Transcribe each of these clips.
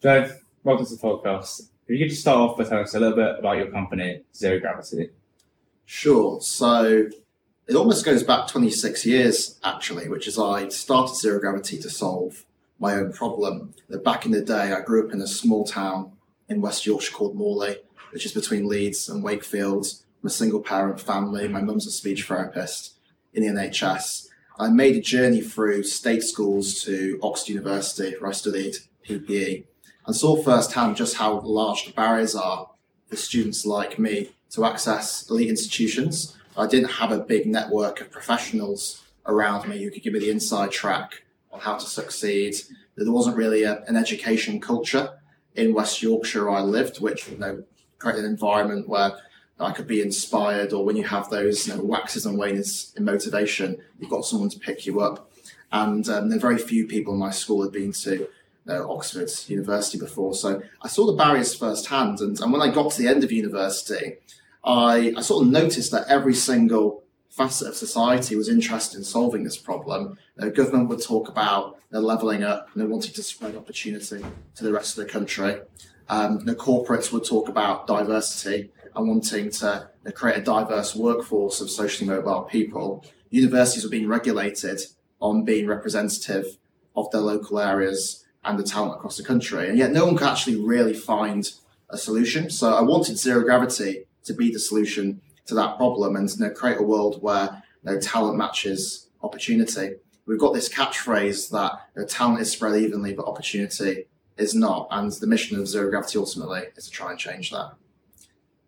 So, welcome to the podcast. If you could just start off by telling us a little bit about your company, Zero Gravity. Sure. So it almost goes back 26 years, actually, which is I started Zero Gravity to solve my own problem. That back in the day, I grew up in a small town in West Yorkshire called Morley, which is between Leeds and Wakefield. I'm a single parent family. My mum's a speech therapist in the NHS. I made a journey through state schools to Oxford University, where I studied PPE and saw firsthand just how large the barriers are for students like me to access elite institutions. I didn't have a big network of professionals around me who could give me the inside track on how to succeed. There wasn't really a, an education culture in West Yorkshire I lived, which you know created an environment where I could be inspired, or when you have those you know, waxes and wanes in motivation, you've got someone to pick you up. And um, very few people in my school had been to Oxford University before. So I saw the barriers firsthand. And, and when I got to the end of university, I, I sort of noticed that every single facet of society was interested in solving this problem. The government would talk about you levelling up and wanting to spread opportunity to the rest of the country. Um, the corporates would talk about diversity and wanting to create a diverse workforce of socially mobile people. Universities were being regulated on being representative of their local areas and the talent across the country. And yet no one could actually really find a solution. So I wanted zero gravity to be the solution to that problem and you know, create a world where you know, talent matches opportunity. We've got this catchphrase that you know, talent is spread evenly, but opportunity is not. And the mission of zero gravity ultimately is to try and change that.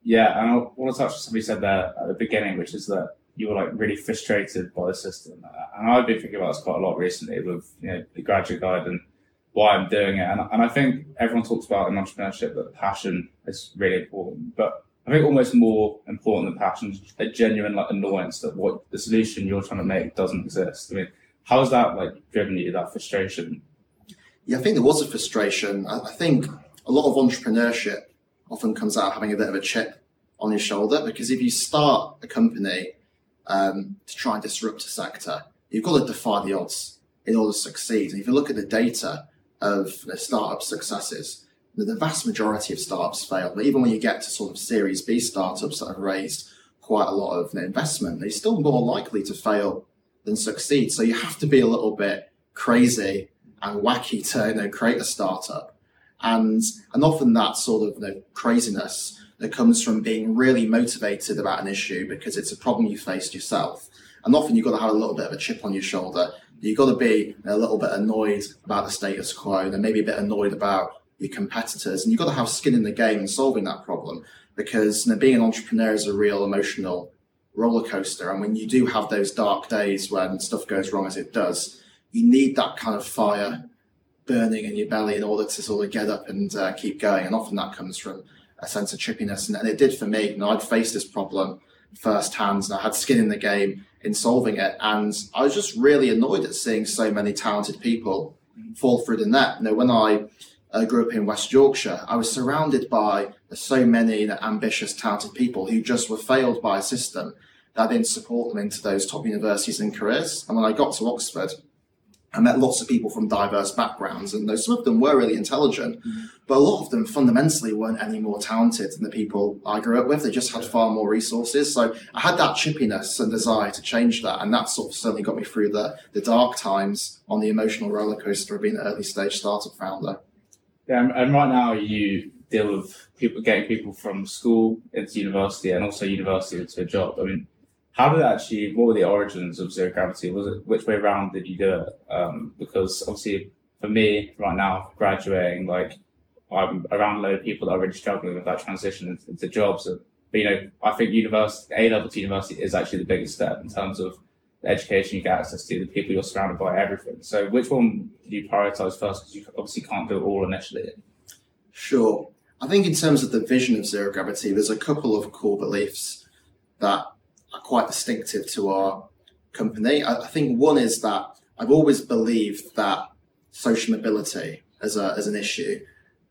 Yeah, and I want to touch on something you said there at the beginning, which is that you were like really frustrated by the system. And I've been thinking about this quite a lot recently with you know the graduate guide and why I'm doing it. And, and I think everyone talks about in entrepreneurship that passion is really important, but I think almost more important than passion is a genuine like annoyance that what the solution you're trying to make doesn't exist. I mean, how has that like driven you that frustration? Yeah, I think there was a frustration. I, think a lot of entrepreneurship often comes out having a bit of a chip on your shoulder because if you start a company um, to try and disrupt a sector, you've got to defy the odds in order to succeed. And if you look at the data, of startup successes. The vast majority of startups fail, but even when you get to sort of Series B startups that have raised quite a lot of investment, they're still more likely to fail than succeed. So you have to be a little bit crazy and wacky to you know, create a startup. And, and often that sort of you know, craziness that comes from being really motivated about an issue because it's a problem you faced yourself. And often you've got to have a little bit of a chip on your shoulder you've got to be a little bit annoyed about the status quo and maybe a bit annoyed about your competitors. And you've got to have skin in the game in solving that problem because you know, being an entrepreneur is a real emotional roller coaster. And when you do have those dark days when stuff goes wrong as it does, you need that kind of fire burning in your belly in order to sort of get up and uh, keep going. And often that comes from a sense of chippiness. And, and it did for me. You know, I'd faced this problem firsthand and I had skin in the game in solving it. And I was just really annoyed at seeing so many talented people fall through the net. You know, when I uh, grew up in West Yorkshire, I was surrounded by so many you know, ambitious, talented people who just were failed by a system that didn't support them into those top universities and careers. And when I got to Oxford, I met lots of people from diverse backgrounds, and though some of them were really intelligent, mm-hmm. but a lot of them fundamentally weren't any more talented than the people I grew up with. They just had far more resources. So I had that chippiness and desire to change that, and that sort of certainly got me through the, the dark times on the emotional roller coaster of being an early stage startup founder. Yeah, and right now you deal with people getting people from school into university and also university into a job. I mean, how did actually? What were the origins of zero gravity? Was it which way around did you do it? Um, because obviously, for me right now, graduating, like I'm around a load of people that are really struggling with that transition into, jobs. But you know, I think university, A level to university, is actually the biggest step in terms of the education you get access to, the people you're surrounded by, everything. So, which one do you prioritize first? Because you obviously can't do it all initially. Sure. I think in terms of the vision of zero gravity, there's a couple of core beliefs that quite distinctive to our company. I, I think one is that I've always believed that social mobility as, a, as an issue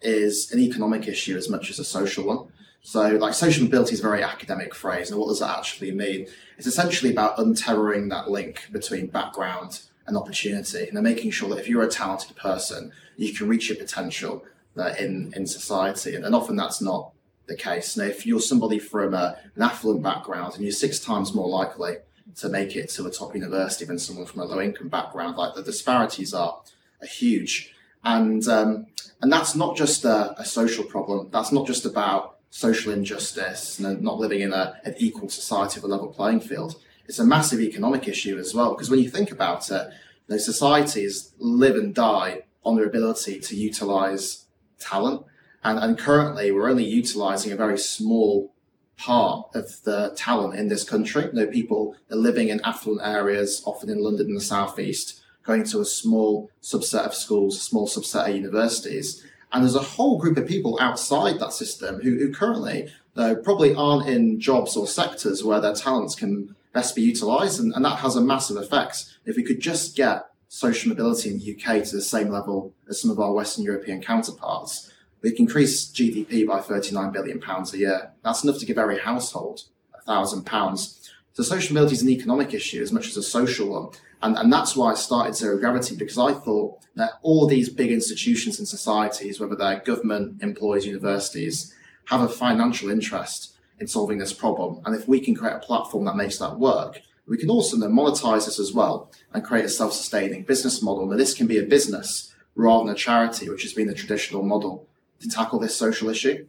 is an economic issue as much as a social one. So, like, social mobility is a very academic phrase, and what does that actually mean? It's essentially about unterring that link between background and opportunity, and making sure that if you're a talented person, you can reach your potential uh, in in society, and, and often that's not the case. Now, if you're somebody from a, an affluent background, and you're six times more likely to make it to a top university than someone from a low income background, like the disparities are, are huge, and um, and that's not just a, a social problem. That's not just about social injustice and not living in a, an equal society of a level playing field. It's a massive economic issue as well, because when you think about it, know, societies live and die on their ability to utilize talent. And, and currently, we're only utilizing a very small part of the talent in this country. You know, people are living in affluent areas, often in London and the southeast, going to a small subset of schools, a small subset of universities. And there's a whole group of people outside that system who, who currently uh, probably aren't in jobs or sectors where their talents can best be utilized. And, and that has a massive effect. If we could just get social mobility in the UK to the same level as some of our Western European counterparts, we can increase GDP by 39 billion pounds a year. That's enough to give every household a thousand pounds. So social mobility is an economic issue as much as a social one. And, and that's why I started Zero Gravity because I thought that all these big institutions and societies, whether they're government, employees, universities, have a financial interest in solving this problem. And if we can create a platform that makes that work, we can also then monetize this as well and create a self-sustaining business model. Now this can be a business rather than a charity, which has been the traditional model to tackle this social issue.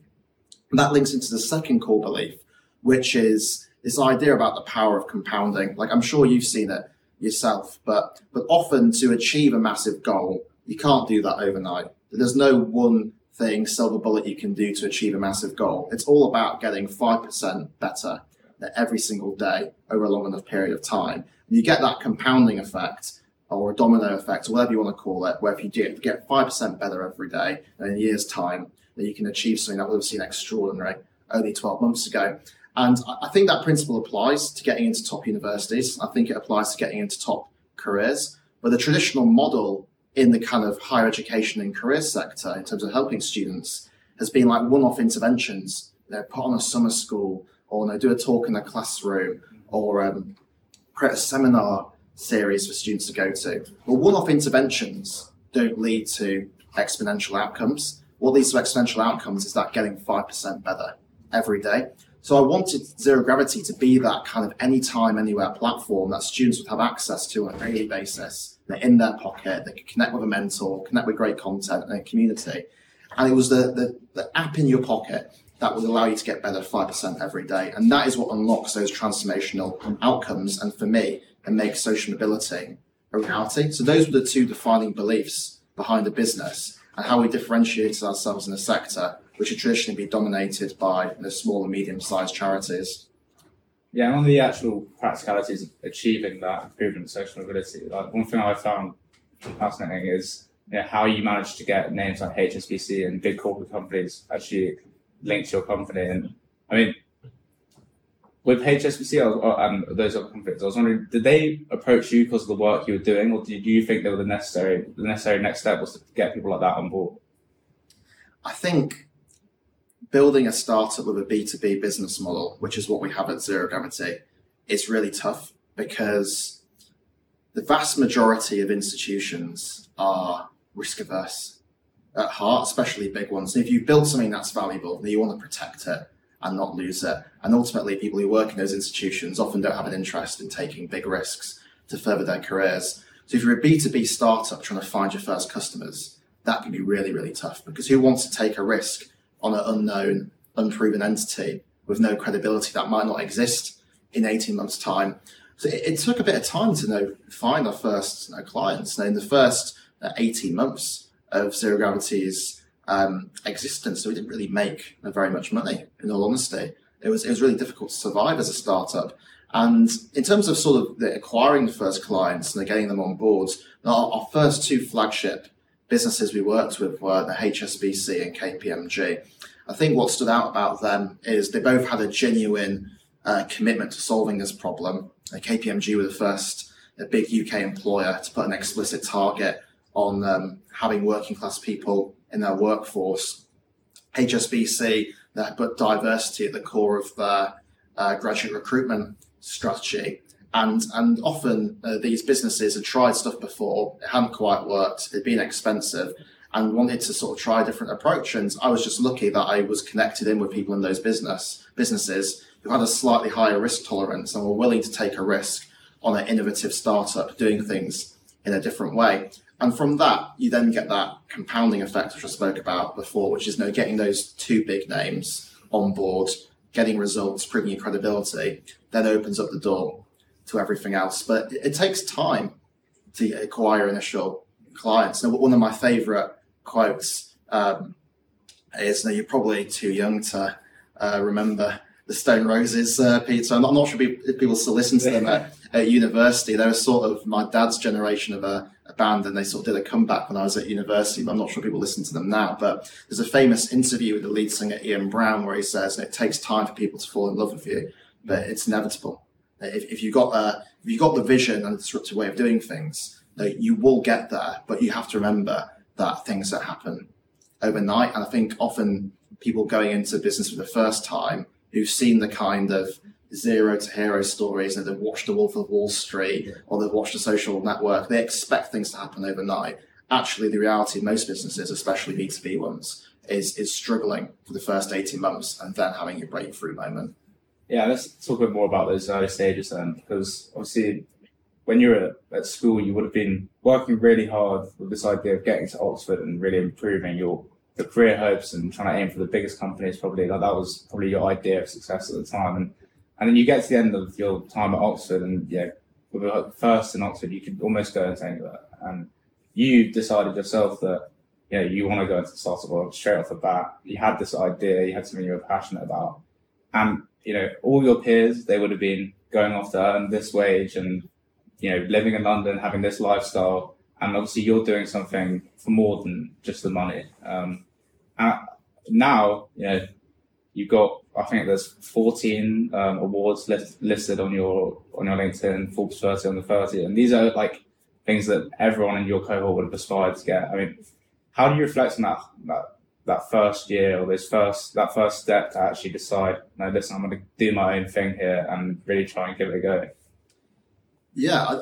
And that links into the second core belief, which is this idea about the power of compounding. Like I'm sure you've seen it yourself, but but often to achieve a massive goal, you can't do that overnight. There's no one thing, silver bullet you can do to achieve a massive goal. It's all about getting 5% better every single day over a long enough period of time. And you get that compounding effect or a domino effect or whatever you want to call it, where if you do get, get 5% better every day in a year's time, then you can achieve something that would have seen extraordinary only 12 months ago. And I think that principle applies to getting into top universities. I think it applies to getting into top careers. But the traditional model in the kind of higher education and career sector in terms of helping students has been like one-off interventions. You know, put on a summer school or you know, do a talk in a classroom or um, create a seminar series for students to go to. But one-off interventions don't lead to exponential outcomes. What leads to exponential outcomes is that getting 5% better every day. So I wanted Zero Gravity to be that kind of anytime, anywhere platform that students would have access to on a daily basis. They're in their pocket, they could connect with a mentor, connect with great content and a community. And it was the, the, the app in your pocket that would allow you to get better 5% every day. And that is what unlocks those transformational outcomes. And for me, it make social mobility a reality. So those were the two defining beliefs behind the business and how we differentiated ourselves in a sector which had traditionally been dominated by the small and medium sized charities. Yeah, and on the actual practicalities of achieving that improvement in social mobility, like one thing I found fascinating is you know, how you managed to get names like HSBC and big corporate companies actually linked to your company. And I mean, with HSBC and uh, um, those other companies, I was wondering, did they approach you because of the work you were doing, or did you think they were the necessary the necessary next step was to get people like that on board? I think building a startup with a B2B business model, which is what we have at Zero Gravity, is really tough because the vast majority of institutions are risk averse at heart, especially big ones. And if you build something that's valuable, then you want to protect it and not lose it. And ultimately, people who work in those institutions often don't have an interest in taking big risks to further their careers. So if you're a B2B startup trying to find your first customers, that can be really, really tough because who wants to take a risk on an unknown, unproven entity with no credibility that might not exist in 18 months' time. So it, it took a bit of time to know, find our first you know, clients. Now, in the first uh, 18 months of Zero Gravity's um, existence, so we didn't really make very much money, in all honesty. It was, it was really difficult to survive as a startup. And in terms of sort of the acquiring the first clients and getting them on board, our, our first two flagship businesses we worked with were the HSBC and KPMG. I think what stood out about them is they both had a genuine uh, commitment to solving this problem. Uh, KPMG were the first big UK employer to put an explicit target on um, having working class people in their workforce. HSBC that put diversity at the core of their uh, graduate recruitment strategy. And and often uh, these businesses had tried stuff before, it hadn't quite worked, it'd been expensive, and wanted to sort of try a different approach. And I was just lucky that I was connected in with people in those business businesses who had a slightly higher risk tolerance and were willing to take a risk on an innovative startup doing things in a different way. And from that, you then get that compounding effect, which I spoke about before, which is you know, getting those two big names on board, getting results, proving your credibility, then opens up the door to everything else. But it, it takes time to acquire initial clients. Now, one of my favorite quotes um, is, now you're probably too young to uh, remember the Stone Roses, uh, Peter. I'm not, I'm not sure if people still listen to them at, at university. They were sort of my dad's generation of a, a, band, and they sort of did a comeback when I was at university. But I'm not sure people listen to them now. But there's a famous interview with the lead singer Ian Brown where he says, "It takes time for people to fall in love with you, but it's inevitable. If, if you got if you got the vision and the disruptive way of doing things, you will get there. But you have to remember that things that happen overnight. And I think often people going into business for the first time who've seen the kind of zero to hero stories and they've watched The Wolf of Wall Street or they've watched a social network, they expect things to happen overnight. Actually, the reality of most businesses, especially B2B ones, is, is struggling for the first 18 months and then having a breakthrough moment. Yeah, let's talk a bit more about those early stages then, because obviously when you were at school, you would have been working really hard with this idea of getting to Oxford and really improving your the career hopes and trying to aim for the biggest companies probably like that was probably your idea of success at the time and and then you get to the end of your time at Oxford and yeah the first in Oxford you could almost go into that. And you decided yourself that you know you want to go into the startup world straight off the bat. You had this idea you had something you were passionate about. And you know all your peers they would have been going off to earn this wage and you know living in London having this lifestyle. And obviously you're doing something for more than just the money. Um, now, you know, you've got I think there's 14 um, awards list, listed on your on your LinkedIn, Forbes 30 Under 30, and these are like things that everyone in your cohort would have aspired to get. I mean, how do you reflect on that that that first year or this first that first step to actually decide, no, listen, I'm going to do my own thing here and really try and give it a go? Yeah, I,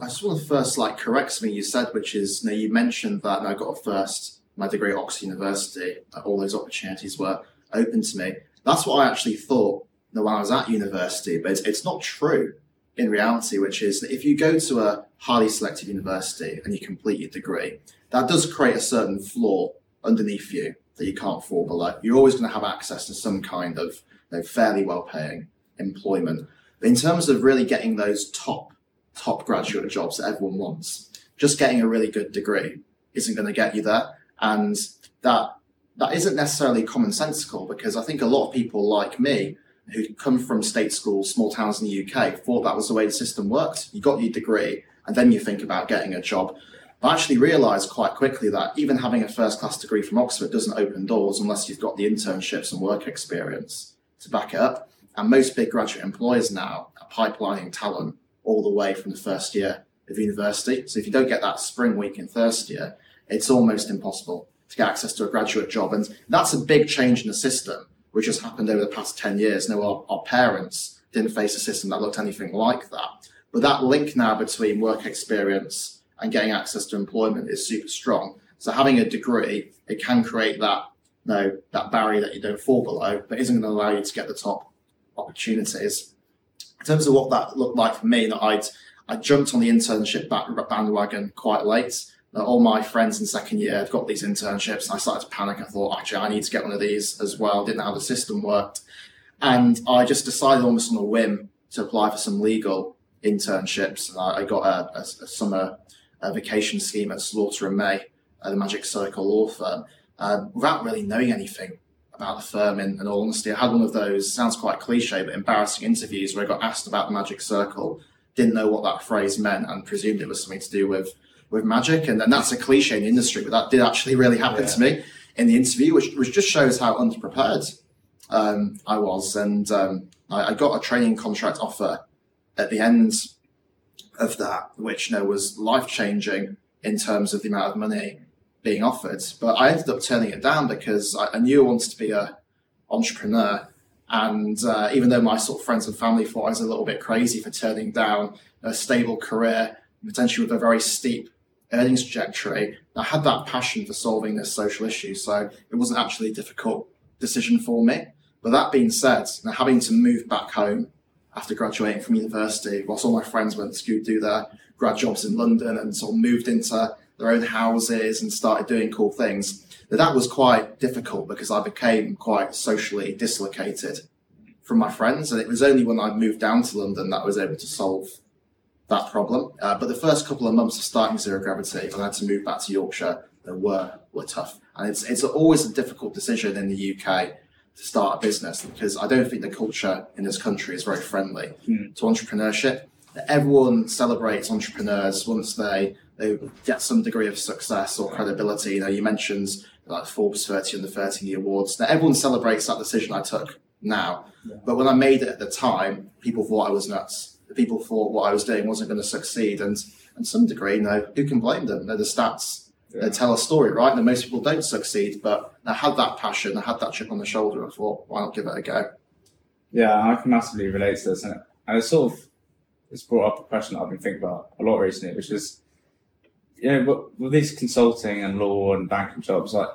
I just want to first like correct something you said, which is you, you mentioned that I got a first my degree at Oxford University. All those opportunities were open to me. That's what I actually thought when I was at university, but it's, it's not true in reality. Which is that if you go to a highly selective university and you complete your degree, that does create a certain floor underneath you that you can't fall below. You're always going to have access to some kind of you know, fairly well-paying employment. But in terms of really getting those top top graduate jobs that everyone wants. Just getting a really good degree isn't going to get you there. And that, that isn't necessarily commonsensical because I think a lot of people like me who come from state schools, small towns in the UK, thought that was the way the system worked. You got your degree and then you think about getting a job. I actually realised quite quickly that even having a first class degree from Oxford doesn't open doors unless you've got the internships and work experience to back it up. And most big graduate employers now are pipelining talent all the way from the first year of university. So if you don't get that spring week in first year, it's almost impossible to get access to a graduate job. And that's a big change in the system, which has happened over the past 10 years. Now, our, our parents didn't face a system that looked anything like that. But that link now between work experience and getting access to employment is super strong. So having a degree, it can create that, you know, that barrier that you don't fall below, but isn't going to allow you to get the top opportunities in terms of what that looked like for me, that I'd I jumped on the internship bandwagon quite late. All my friends in second year had got these internships, and I started to panic. I thought, actually, I need to get one of these as well. Didn't know how the system worked, and I just decided almost on a whim to apply for some legal internships. And I, I got a, a, a summer a vacation scheme at Slaughter and May, at the Magic Circle law firm, uh, without really knowing anything about the firm in, in all honesty. I had one of those, sounds quite cliche, but embarrassing interviews where I got asked about the magic circle, didn't know what that phrase meant and presumed it was something to do with, with magic. And, then that's a cliche in the industry, but that did actually really happen yeah. to me in the interview, which, which just shows how underprepared um, I was. And um, I, I, got a training contract offer at the end of that, which you know, was life changing in terms of the amount of money being offered. But I ended up turning it down because I, I knew I wanted to be a entrepreneur. And uh, even though my sort of friends and family thought I was a little bit crazy for turning down a stable career, potentially with a very steep earnings trajectory. I had that passion for solving this social issue, so it wasn't actually a difficult decision for me. But that being said, now having to move back home after graduating from university, whilst all my friends went to do their grad jobs in London and sort of moved into their own houses and started doing cool things, that that was quite difficult because I became quite socially dislocated from my friends. And it was only when I moved down to London that I was able to solve that problem. Uh, but the first couple of months of starting Zero Gravity, when I had to move back to Yorkshire, they were were tough. And it's it's always a difficult decision in the UK to start a business because I don't think the culture in this country is very friendly mm. to entrepreneurship. Everyone celebrates entrepreneurs once they they get some degree of success or credibility. You know, you mentioned like Forbes 30 Under 30 awards. Now everyone celebrates that decision I took now. Yeah. But when I made it at the time, people thought I was nuts people thought what I was doing wasn't going to succeed. And in some degree, you know, who can blame them? Know, the stats yeah. they tell a story, right? And most people don't succeed. But I had that passion, I had that chip on the shoulder. I thought, why not give it a go? Yeah, I can massively relate to this, and it sort of it's brought up a question that I've been thinking about a lot recently, which is, you know, with these consulting and law and banking jobs, like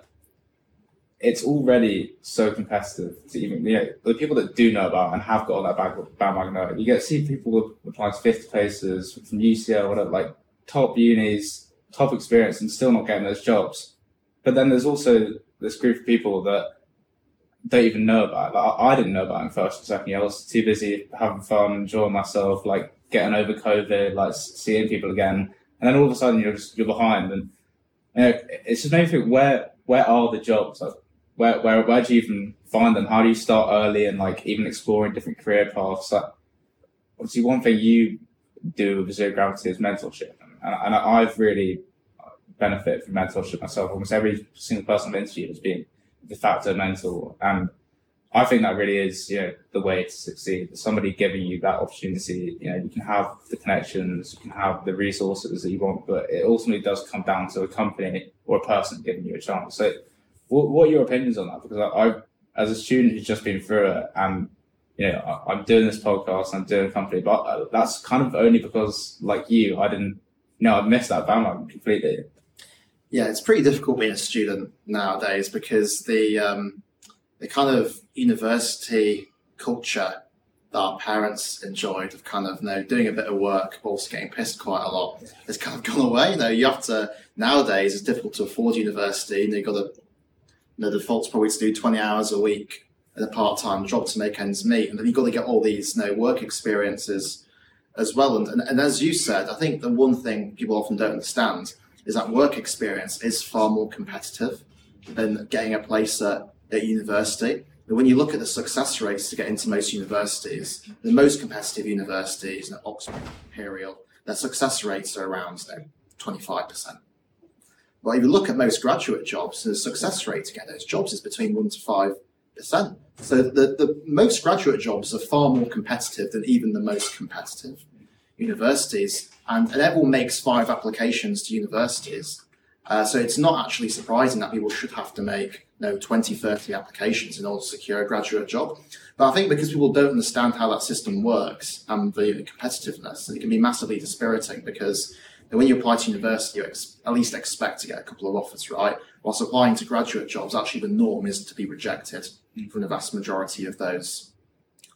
it's already so competitive to even you know the people that do know about and have got on that know you get see people applying to fifth places from UCL whatever like top unis top experience and still not getting those jobs but then there's also this group of people that don't even know about it. Like, I didn't know about it in first and second year. I was too busy having fun, enjoying myself, like getting over COVID, like seeing people again. And then all of a sudden you're just, you're behind. And you know, it's just made me think where where are the jobs? Like, where, where, where do you even find them? How do you start early and like even exploring different career paths? Like, obviously, one thing you do with zero gravity is mentorship, and, and I've really benefited from mentorship myself. Almost every single person I've interviewed has been de facto mentor, and I think that really is, you know, the way to succeed. Somebody giving you that opportunity, you know, you can have the connections, you can have the resources that you want, but it ultimately does come down to a company or a person giving you a chance. So what, what are your opinions on that? Because I, I, as a student who's just been through it, and you know, I, am doing this podcast, I'm doing company, but uh, that's kind of only because, like you, I didn't, you know, I missed that bandwagon completely. Yeah, it's pretty difficult being a student nowadays because the um, the kind of university culture that our parents enjoyed of kind of you know doing a bit of work, also getting pissed quite a lot, has kind of gone away. You know, you have to nowadays it's difficult to afford university, and you've got to the default's probably to do 20 hours a week in a part-time job to make ends meet and then you've got to get all these you know, work experiences as well. And, and, and as you said i think the one thing people often don't understand is that work experience is far more competitive than getting a place at, at university. But when you look at the success rates to get into most universities the most competitive universities you know, oxford imperial their success rates are around you know, 25% well, if you look at most graduate jobs, the success rate to get those jobs is between one to five percent. So the, the most graduate jobs are far more competitive than even the most competitive universities. And, and everyone makes five applications to universities. Uh, so it's not actually surprising that people should have to make you know, 20, 30 applications in order to secure a graduate job. But I think because people don't understand how that system works and the competitiveness, it can be massively dispiriting because and when you apply to university, you ex- at least expect to get a couple of offers, right? Whilst applying to graduate jobs, actually the norm is to be rejected from the vast majority of those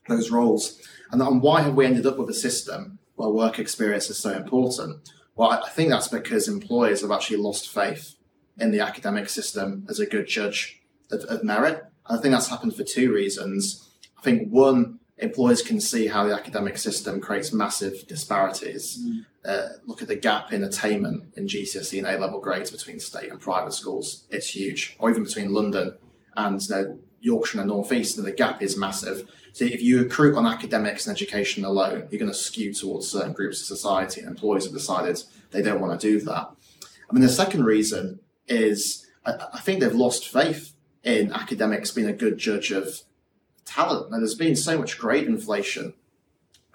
those roles. And, and why have we ended up with a system where work experience is so important? Well, I think that's because employers have actually lost faith in the academic system as a good judge of, of merit. And I think that's happened for two reasons. I think one, employers can see how the academic system creates massive disparities. Mm. Uh, look at the gap in attainment in GCSE and A level grades between state and private schools. It's huge, or even between London and you know, Yorkshire and the North East. And the gap is massive. So if you recruit on academics and education alone, you're going to skew towards certain groups of society, and employers have decided they don't want to do that. I mean, the second reason is I, I think they've lost faith in academics being a good judge of talent. And there's been so much grade inflation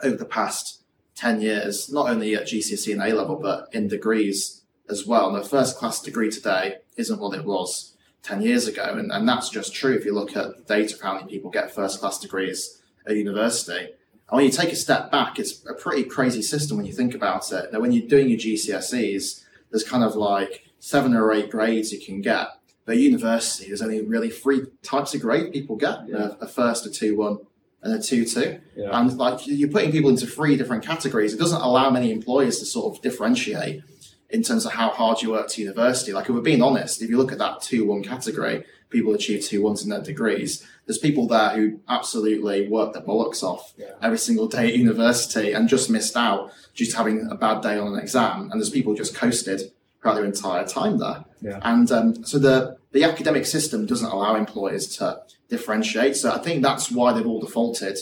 over the past 10 years, not only at GCSE and A level, but in degrees as well. And a first class degree today isn't what it was 10 years ago. And, and that's just true if you look at the data how many people get first class degrees at university. And when you take a step back, it's a pretty crazy system when you think about it. Now, when you're doing your GCSEs, there's kind of like seven or eight grades you can get. But university, there's only really three types of grade people get: Yeah. a, a first, a two one, and a two two. Yeah. And like you're putting people into three different categories. It doesn't allow many employers to sort of differentiate in terms of how hard you work to university. Like if we're being honest, if you look at that two one category, people achieve two ones in their degrees. There's people there who absolutely work their bollocks off Yeah. every single day at university and just missed out due to having a bad day on an exam. And there's people just coasted throughout their entire time there. Yeah. And um, so the the academic system doesn't allow employers to differentiate. So I think that's why they've all defaulted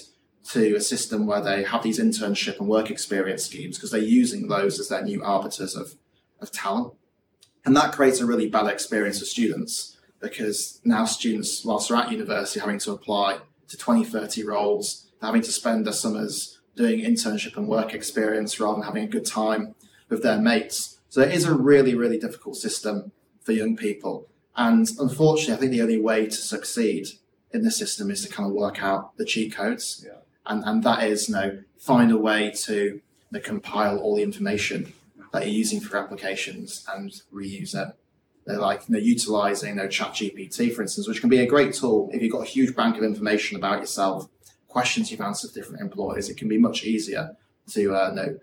to a system where they have these internship and work experience schemes because they're using those as their new arbiters of, of talent. And that creates a really bad experience for students because now students, whilst they're at university, having to apply to 20, 30 roles, having to spend their summers doing internship and work experience rather than having a good time with their mates. So it is a really, really difficult system for young people. And unfortunately, I think the only way to succeed in the system is to kind of work out the cheat codes. Yeah. And, and that is, you know, find a way to you know, compile all the information that you're using for applications and reuse it. They're like you know, utilizing you know, ChatGPT, for instance, which can be a great tool if you've got a huge bank of information about yourself, questions you've answered to different employers. It can be much easier to uh, you know,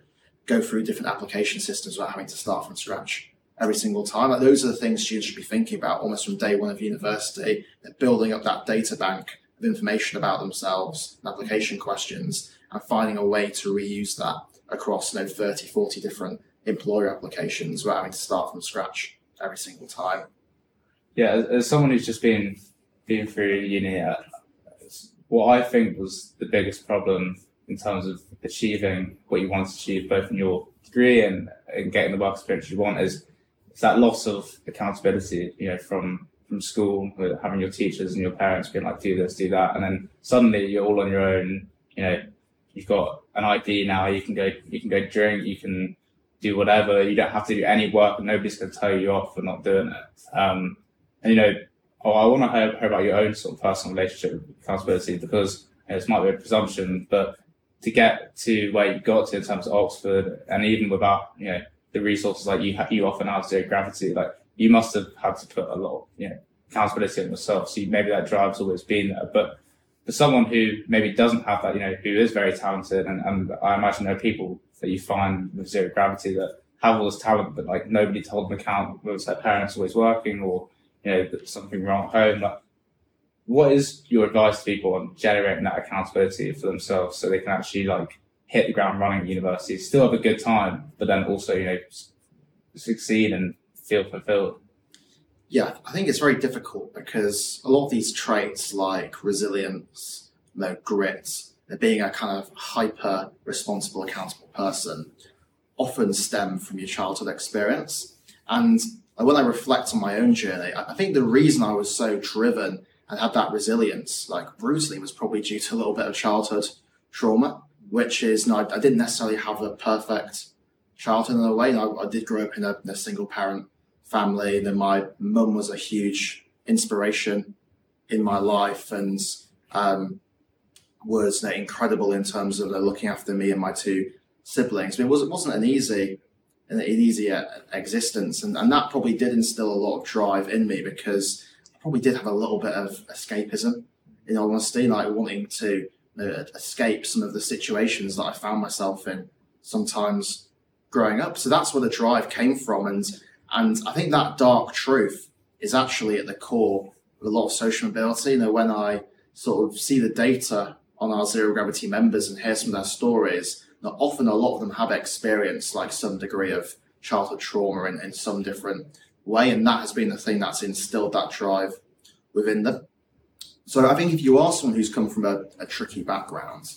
go through different application systems without having to start from scratch every single time. Like those are the things students should be thinking about almost from day one of university. They're building up that data bank of information about themselves, application questions, and finding a way to reuse that across you know, 30, 40 different employer applications without having to start from scratch every single time. yeah, as, as someone who's just been been through uni, uh, what I think was the biggest problem in terms of achieving what you want to achieve, both in your degree and, and getting the work experience you want, is, is that loss of accountability. You know, from from school, having your teachers and your parents being like, do this, do that, and then suddenly you're all on your own. You know, you've got an ID now. You can go, you can go drink, you can do whatever. You don't have to do any work, and nobody's going to tell you off for not doing it. Um, and you know, oh, I want to hear, hear about your own sort of personal relationship with accountability because you know, this might be a presumption, but to get to where you got to in terms of Oxford, and even without you know the resources like you ha- you often have zero gravity, like you must have had to put a lot, of, you know, accountability on yourself. So you, maybe that drive's always been there, but for someone who maybe doesn't have that, you know, who is very talented, and, and I imagine there are people that you find with zero gravity that have all this talent, but like nobody told them account, whether it's their parents always working or you know something wrong at home. Like, what is your advice to people on generating that accountability for themselves so they can actually like hit the ground running at university, still have a good time, but then also you know succeed and feel fulfilled? Yeah, I think it's very difficult because a lot of these traits like resilience, you know, grit, and being a kind of hyper responsible, accountable person often stem from your childhood experience. And when I reflect on my own journey, I think the reason I was so driven and had that resilience, like brutally, was probably due to a little bit of childhood trauma, which is, you know, I, I didn't necessarily have a perfect childhood in a way. I, I did grow up in a, in a single parent family. And then my mum was a huge inspiration in my life and um, was you know, incredible in terms of uh, looking after me and my two siblings. I mean, it, was, it wasn't an easy an, an uh, existence, and, and that probably did instill a lot of drive in me because I probably did have a little bit of escapism, in all honesty, like wanting to uh, escape some of the situations that I found myself in sometimes growing up. So that's where the drive came from, and and I think that dark truth is actually at the core of a lot of social mobility. You know, when I sort of see the data on our zero gravity members and hear some of their stories, that often a lot of them have experienced like some degree of childhood trauma in, in some different way, and that has been the thing that's instilled that drive within them. So I think if you are someone who's come from a, a tricky background,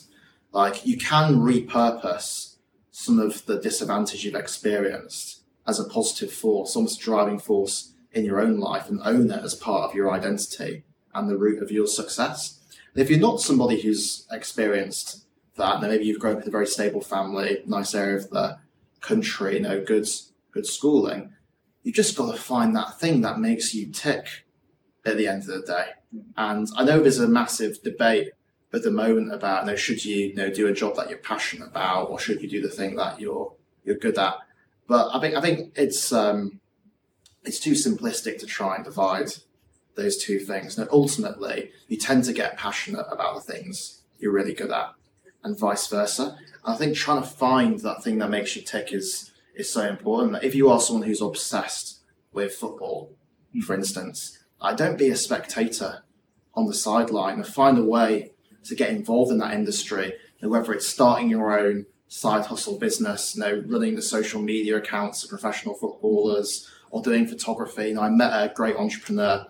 like you can repurpose some of the disadvantage you've experienced as a positive force, almost driving force in your own life and own it as part of your identity and the root of your success. And if you're not somebody who's experienced that, then maybe you've grown up in a very stable family, nice area of the country, you know, good good schooling, you've just got to find that thing that makes you tick at the end of the day. And I know there's a massive debate at the moment about, you know, should you, you know, do a job that you're passionate about or should you do the thing that you're you're good at? But I think I think it's um, it's too simplistic to try and divide those two things. Now, ultimately, you tend to get passionate about the things you're really good at, and vice versa. And I think trying to find that thing that makes you tick is is so important. That if you are someone who's obsessed with football, for instance, I don't be a spectator on the sideline and find a way to get involved in that industry, and whether it's starting your own side hustle business, you know, running the social media accounts of professional footballers, or doing photography. And I met a great entrepreneur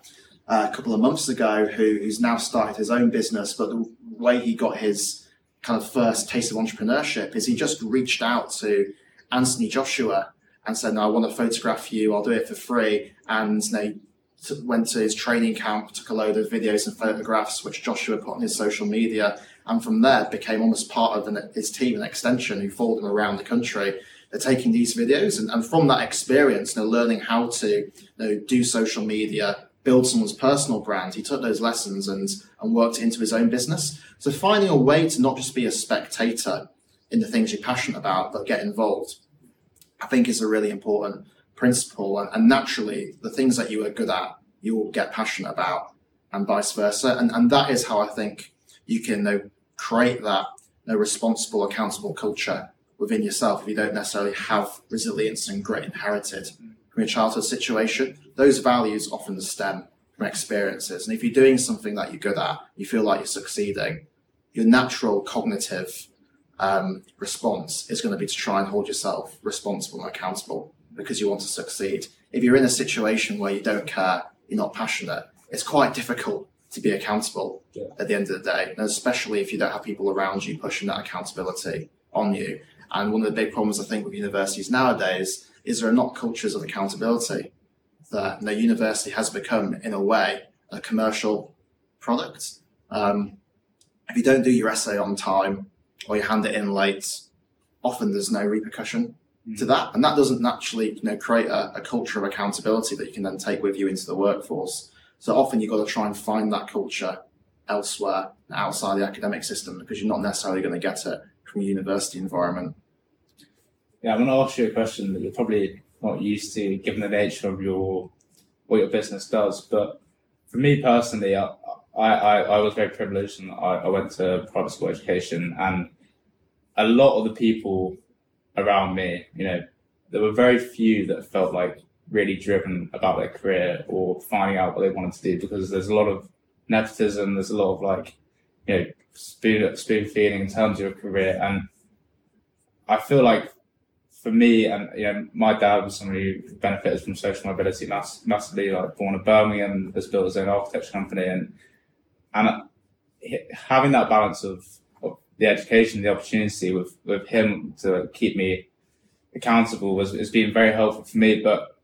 uh, a couple of months ago who, who's now started his own business. But the way he got his kind of first taste of entrepreneurship is he just reached out to Anthony Joshua and said, no, I want to photograph you. I'll do it for free. And you know, went to his training camp, took a load of videos and photographs, which Joshua put on his social media, and from there became almost part of an, his team, an extension who followed him around the country. They're taking these videos, and, and from that experience, know, learning how to you know, do social media, build someone's personal brand. He took those lessons and and worked into his own business. So finding a way to not just be a spectator in the things you're passionate about, but get involved, I think is a really important principle. And, and naturally, the things that you are good at, you will get passionate about, and vice versa. And, and that is how I think you can you know, create that you know, responsible, accountable culture within yourself if you don't necessarily have resilience and grit inherited from your childhood situation. Those values often stem from experiences. And if you're doing something that you're good at, you feel like you're succeeding, your natural cognitive um, response is going to be to try and hold yourself responsible and accountable because you want to succeed. If you're in a situation where you don't care, you're not passionate, it's quite difficult to be accountable yeah. at the end of the day, and especially if you don't have people around you pushing that accountability on you. And one of the big problems I think with universities nowadays is there are not cultures of accountability. That the university has become, in a way, a commercial product. Um, if you don't do your essay on time or you hand it in late, often there's no repercussion to that, and that doesn't naturally you know create a, a, culture of accountability that you can then take with you into the workforce. So often you've got to try and find that culture elsewhere outside the academic system because you're not necessarily going to get it from a university environment. Yeah, I'm going to ask you a question that you're probably not used to, given the nature of your what your business does. But for me personally, I I, I was very privileged and I, I went to private school education, and a lot of the people around me, you know, there were very few that felt like really driven about their career or finding out what they wanted to do because there's a lot of nepotism, there's a lot of like, you know, spoon, spoon feeding in terms of your career. And I feel like for me, and you know, my dad was somebody who benefited from social mobility mass, massively, like born in Birmingham, has built his own architecture company, and and uh, having that balance of the education, the opportunity with with him to keep me accountable was has been very helpful for me. But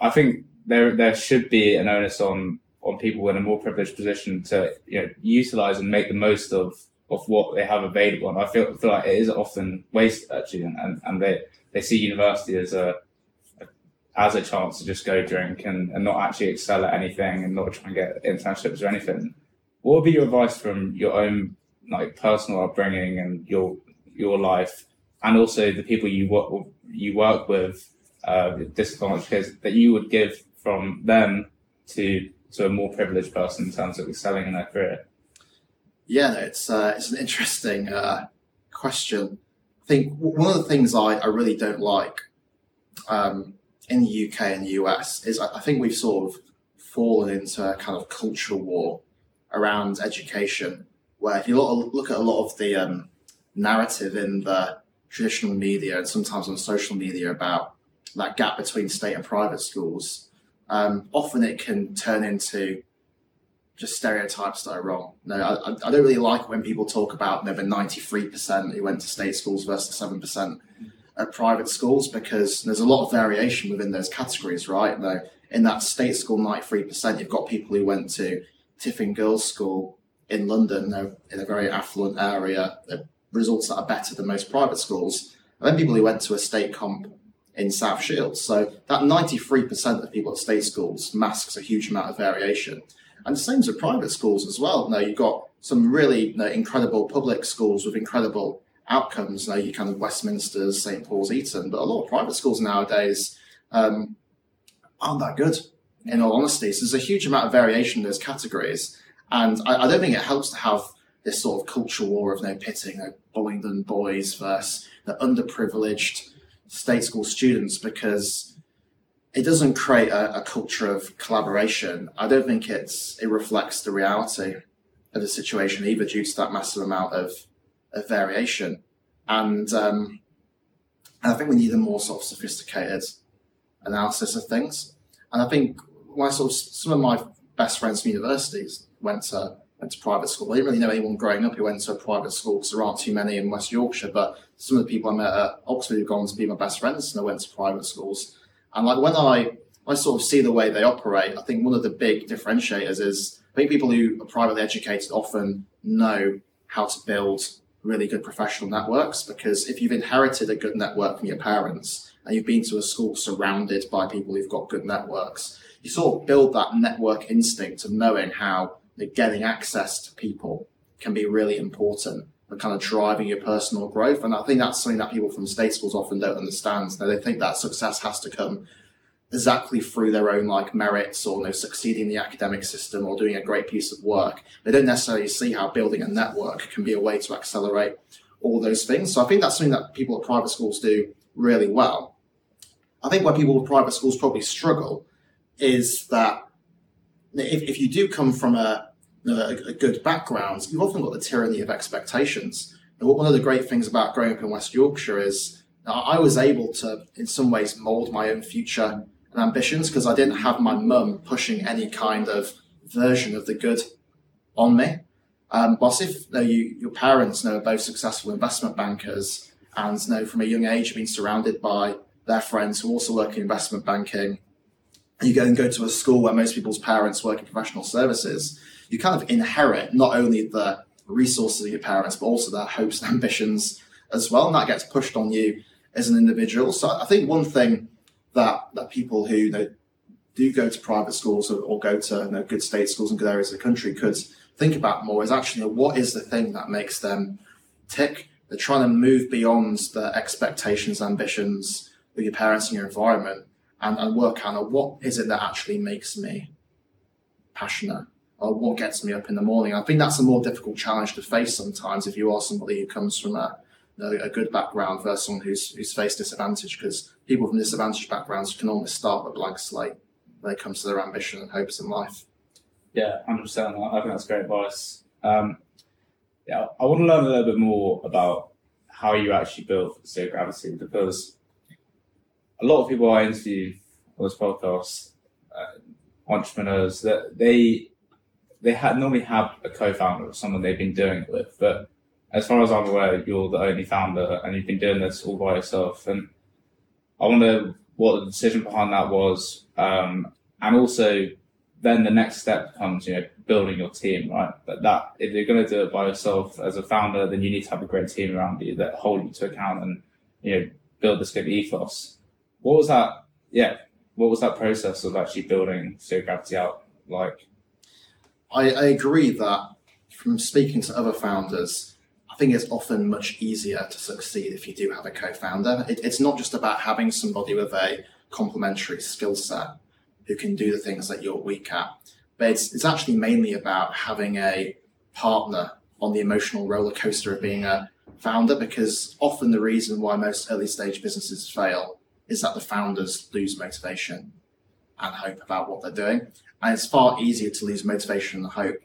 I think there there should be an onus on on people in a more privileged position to you know utilize and make the most of of what they have available. And I feel feel like it is often wasted actually, and, and, and they they see university as a as a chance to just go drink and, and not actually excel at anything and not try and get internships or anything. What would be your advice from your own like personal upbringing and your your life, and also the people you work you work with, uh, disadvantaged kids, that you would give from them to to a more privileged person in terms of excelling in their career? Yeah, it's uh, it's an interesting uh, question. I think one of the things I, I really don't like um, in the UK and the US is I, I think we've sort of fallen into a kind of cultural war around education where if you look, at a lot of the um, narrative in the traditional media and sometimes on social media about that gap between state and private schools, um, often it can turn into just stereotypes that are wrong. No, I, I don't really like when people talk about maybe 93% who went to state schools versus 7% at private schools because there's a lot of variation within those categories, right? Though in that state school, 93%, you've got people who went to Tiffin Girls School in London, they're in a very affluent area, the results that are better than most private schools. And then people who went to a state comp in South Shields. So that 93% of people at state schools masks a huge amount of variation. And the same with private schools as well. Now you've got some really you know, incredible public schools with incredible outcomes. Know, you kind of Westminsters, St Paul's, Eton, but a lot of private schools nowadays um, aren't that good. In all honesty, so there's a huge amount of variation in those categories, and I, I don't think it helps to have this sort of cultural war of no pitting you know, Bullingdon boys versus the underprivileged state school students because it doesn't create a, a, culture of collaboration. I don't think it's it reflects the reality of the situation either, due to that massive amount of, of variation. And, um, I think we need a more sort of sophisticated analysis of things. And I think I sort of some of my best friends from universities went to went to private school. I didn't really know anyone growing up who went to a private school because there aren't too many in West Yorkshire. But some of the people I met at Oxford who've gone to be my best friends and they went to private schools. And like when I I sort of see the way they operate, I think one of the big differentiators is I think people who are privately educated often know how to build really good professional networks because if you've inherited a good network from your parents and you've been to a school surrounded by people who've got good networks, you sort of build that network instinct of knowing how getting access to people can be really important for kind of driving your personal growth. And I think that's something that people from state schools often don't understand. Now, they think that success has to come exactly through their own like merits or you know, succeeding in the academic system or doing a great piece of work. They don't necessarily see how building a network can be a way to accelerate all those things. So I think that's something that people at private schools do really well. I think where people at private schools probably struggle is that if, if you do come from a, a, a good background, you've often got the tyranny of expectations. And one of the great things about growing up in West Yorkshire is I was able to, in some ways, mold my own future and ambitions because I didn't have my mum pushing any kind of version of the good on me. Um, whilst if you know, you, your parents know are both successful investment bankers and know from a young age being surrounded by their friends who also work in investment banking, you go and go to a school where most people's parents work in professional services, you kind of inherit not only the resources of your parents, but also their hopes and ambitions as well. And that gets pushed on you as an individual. So I think one thing that that people who you know, do go to private schools or, or go to you know, good state schools in good areas of the country could think about more is actually you know, what is the thing that makes them tick. They're trying to move beyond the expectations, ambitions of your parents and your environment, and, and work on what is it that actually makes me passionate or what gets me up in the morning. I think that's a more difficult challenge to face sometimes if you are somebody who comes from a a good background versus someone who's who's faced disadvantage because people from disadvantaged backgrounds can almost start with a blank slate when it comes to their ambition and hopes in life. Yeah, hundred percent. I think that's great advice. Um, yeah, I want to learn a little bit more about how you actually built Zero Gravity because a lot of people I interview on this podcast, uh, entrepreneurs, that they they normally have a co-founder or someone they've been doing it with, but as far as I'm aware, you're the only founder and you've been doing this all by yourself. And I wonder what the decision behind that was. Um, and also, then the next step comes, you know, building your team, right? But that if you're going to do it by yourself as a founder, then you need to have a great team around you that hold you to account and you know build this good ethos. What was that? Yeah, what was that process of actually building Zero Gravity out like? I, I agree that from speaking to other founders, I think it's often much easier to succeed if you do have a co-founder. It, it's not just about having somebody with a complementary skill set who can do the things that you're weak at, but it's, it's actually mainly about having a partner on the emotional roller coaster of being a founder because often the reason why most early stage businesses fail is that the founders lose motivation and hope about what they're doing. And it's far easier to lose motivation and hope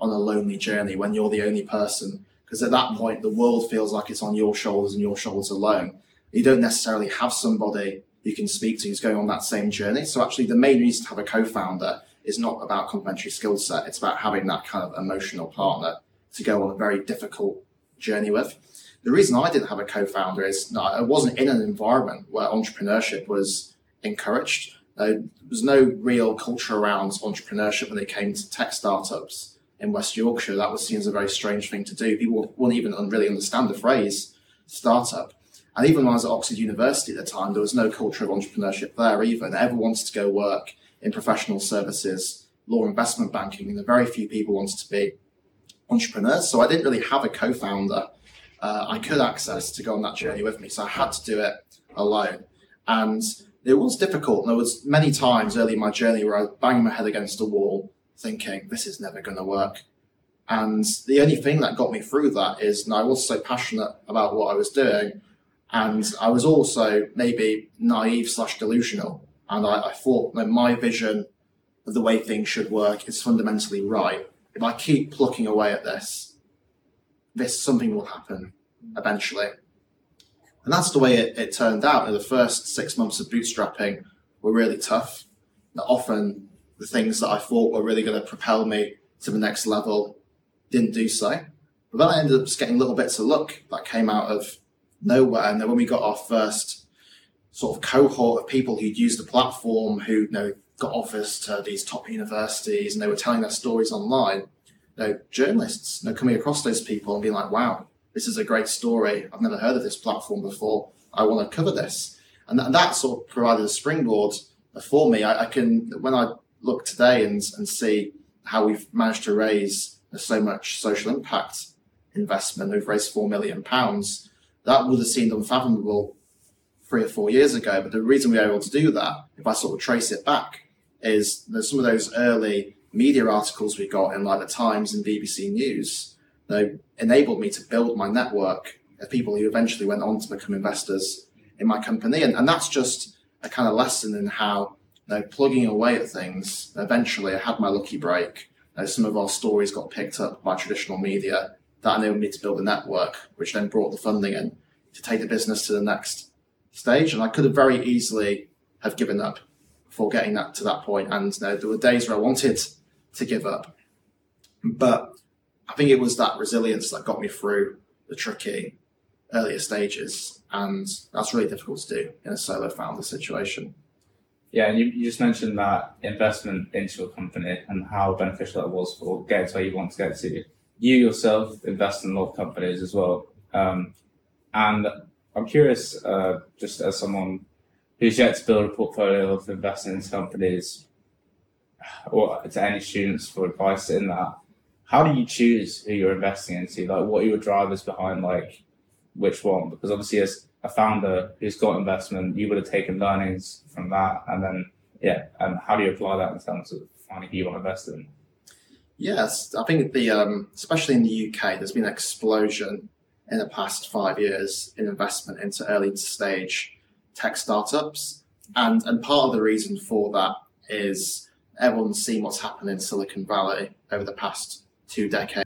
on a lonely journey when you're the only person because at that point the world feels like it's on your shoulders and your shoulders alone. You don't necessarily have somebody you can speak to who's going on that same journey. So actually, the main reason to have a co-founder is not about complementary skill set. It's about having that kind of emotional partner to go on a very difficult journey with. The reason I didn't have a co-founder is no, I wasn't in an environment where entrepreneurship was encouraged. There was no real culture around entrepreneurship when it came to tech startups in West Yorkshire, that was seen as a very strange thing to do. People wouldn't even really understand the phrase startup. And even when I was at Oxford University at the time, there was no culture of entrepreneurship there either. And everyone wanted to go work in professional services, law investment banking, and very few people wanted to be entrepreneurs. So I didn't really have a co-founder uh, I could access to go on that journey with me. So I had to do it alone. And it was difficult. There was many times early in my journey where I was banging my head against a wall thinking, this is never going to work. And the only thing that got me through that is I was so passionate about what I was doing. And I was also maybe naive slash delusional. And I, I thought that my vision of the way things should work is fundamentally right. If I keep plucking away at this, this something will happen eventually. And that's the way it, it turned out. The first six months of bootstrapping were really tough. That often the things that I thought were really going to propel me to the next level didn't do so. But then I ended up just getting little bits of luck that came out of nowhere. And then when we got our first sort of cohort of people who'd used the platform, who you know got offers to these top universities, and they were telling their stories online, you know, journalists you know, coming across those people and being like, "Wow, this is a great story. I've never heard of this platform before. I want to cover this." And that, that sort of provided a springboard for me. I, I can when I look today and, and see how we've managed to raise so much social impact investment. We've raised four million pounds. That would have seemed unfathomable three or four years ago. But the reason we were able to do that, if I sort of trace it back, is there's some of those early media articles we got in like the Times and BBC News. They enabled me to build my network of people who eventually went on to become investors in my company. And, and that's just a kind of lesson in how you know, plugging away at things. Eventually, I had my lucky break. You know, some of our stories got picked up by traditional media. That enabled me to build a network, which then brought the funding in to take the business to the next stage. And I could have very easily have given up before getting that to that point. And you know, there were days where I wanted to give up, but I think it was that resilience that got me through the tricky earlier stages, and that's really difficult to do in a solo founder situation. Yeah, and you, you just mentioned that investment into a company and how beneficial that was for getting to where you want to get to. You yourself invest in a lot of companies as well. Um, and I'm curious, uh, just as someone who's yet to build a portfolio of investing in companies, or to any students for advice in that, how do you choose who you're investing into? Like, what are your drivers behind, like, which one? Because obviously, as a founder who's got investment, you would have taken learnings from that, and then yeah, and how do you apply that in terms of finding who you want to invest in? Yes, I think the um, especially in the UK, there's been an explosion in the past five years in investment into early stage tech startups, and and part of the reason for that is everyone's seen what's happened in Silicon Valley over the past two decades